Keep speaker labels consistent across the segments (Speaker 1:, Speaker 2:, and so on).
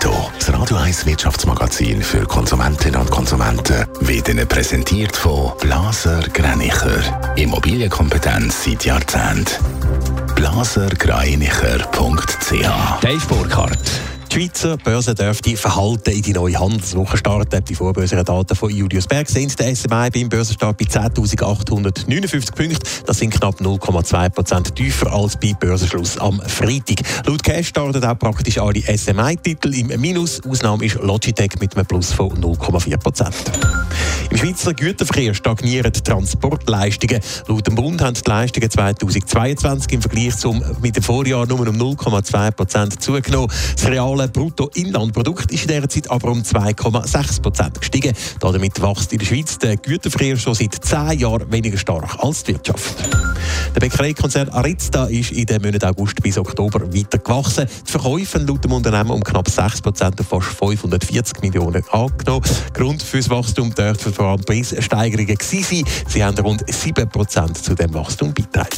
Speaker 1: Netto, das Radio 1 Wirtschaftsmagazin für Konsumentinnen und Konsumenten, wird Ihnen präsentiert von Blaser Greinicher. Immobilienkompetenz seit Jahrzehnten. blasergreinicher.ch
Speaker 2: Dave Burkhardt. Die Schweizer Börse dürfte verhalten in die neue Handelswoche starten. Die Vorbörsendaten von Julius Berg sind der SMI beim Börsenstart bei 10.859 Punkten. Das sind knapp 0,2 Prozent tiefer als bei Börsenschluss am Freitag. Laut Cash starten auch praktisch alle SMI-Titel im Minus. Ausnahme ist Logitech mit einem Plus von 0,4 Prozent. Im Schweizer Güterverkehr stagnieren die Transportleistungen. Laut dem Bund haben die Leistungen 2022 im Vergleich zum mit dem Vorjahr nur um 0,2 Prozent zugenommen. Das reale Bruttoinlandprodukt ist in dieser Zeit aber um 2,6 Prozent gestiegen. Damit wächst in der Schweiz der Güterverkehr schon seit zehn Jahren weniger stark als die Wirtschaft. Der Bäckereikonzern Arizta ist in den Monaten August bis Oktober weiter gewachsen. Die Verkäufe laut dem Unternehmen um knapp 6 Prozent auf fast 540 Millionen angenommen. Grund für das Wachstum dürften vor allem Preissteigerungen gewesen sein. Sie haben rund 7 Prozent zu dem Wachstum beigetragen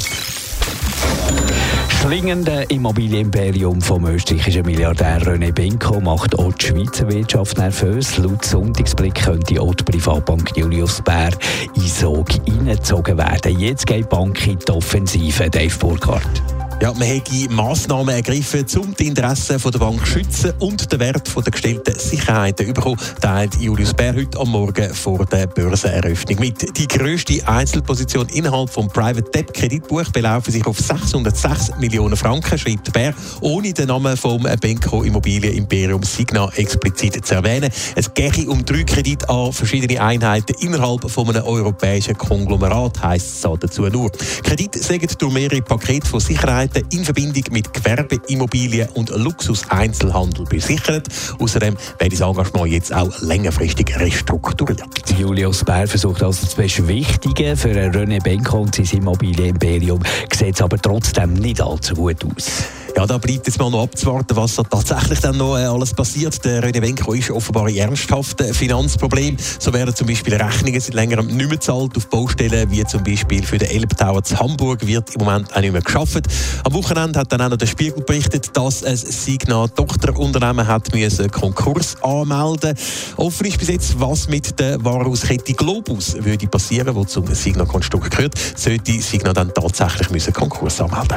Speaker 3: klingende Immobilienimperium vom österreichischen Milliardär René Benko macht auch die Schweizer Wirtschaft nervös. Laut Sonntagsblick könnte auch die Privatbank Julius Bär in Sog hineingezogen werden. Jetzt geht die Bank in die Offensive. Dave Burkhardt.
Speaker 2: Ja, man hat Massnahmen ergriffen, um die Interessen der Bank zu schützen und den Wert der gestellten Sicherheiten bekommen, teilt Julius Bär heute am Morgen vor der Börseneröffnung mit. Die grösste Einzelposition innerhalb des Private Debt Kreditbuch belaufen sich auf 606 Millionen Franken, schreibt Bär, ohne den Namen vom Benko Immobilien Imperium Signa explizit zu erwähnen. Es gehe um drei Kredite an verschiedene Einheiten innerhalb von einem europäischen Konglomerat, heisst es dazu nur. Kredite sagen durch mehrere Pakete von Sicherheit Möglichkeiten in Verbindung mit Gewerbeimmobilien und Luxus-Einzelhandel besichert. Außerdem wird das Engagement jetzt auch längerfristig restrukturiert.
Speaker 3: Julius Bär versucht also das Beschwichtigen für René Benko und sein Immobilienimperium. Sieht es aber trotzdem nicht allzu gut aus.
Speaker 2: Ja, da bleibt jetzt mal noch abzuwarten, was da tatsächlich dann noch äh, alles passiert. Der René Benko ist offenbar in ernsthaften Finanzproblemen. So werden zum Beispiel Rechnungen seit längerem nicht mehr gezahlt auf Baustellen, wie zum Beispiel für den Elbtower zu Hamburg wird im Moment auch nicht mehr geschafft. Am Wochenende hat dann auch noch der Spiegel berichtet, dass ein Signa Tochterunternehmen hat müssen Konkurs anmelden. Offen ist bis jetzt, was mit der Warenhauskette Globus würde passieren, wo zum Signa Konstrukt gehört, sollte Signa dann tatsächlich müssen Konkurs anmelden.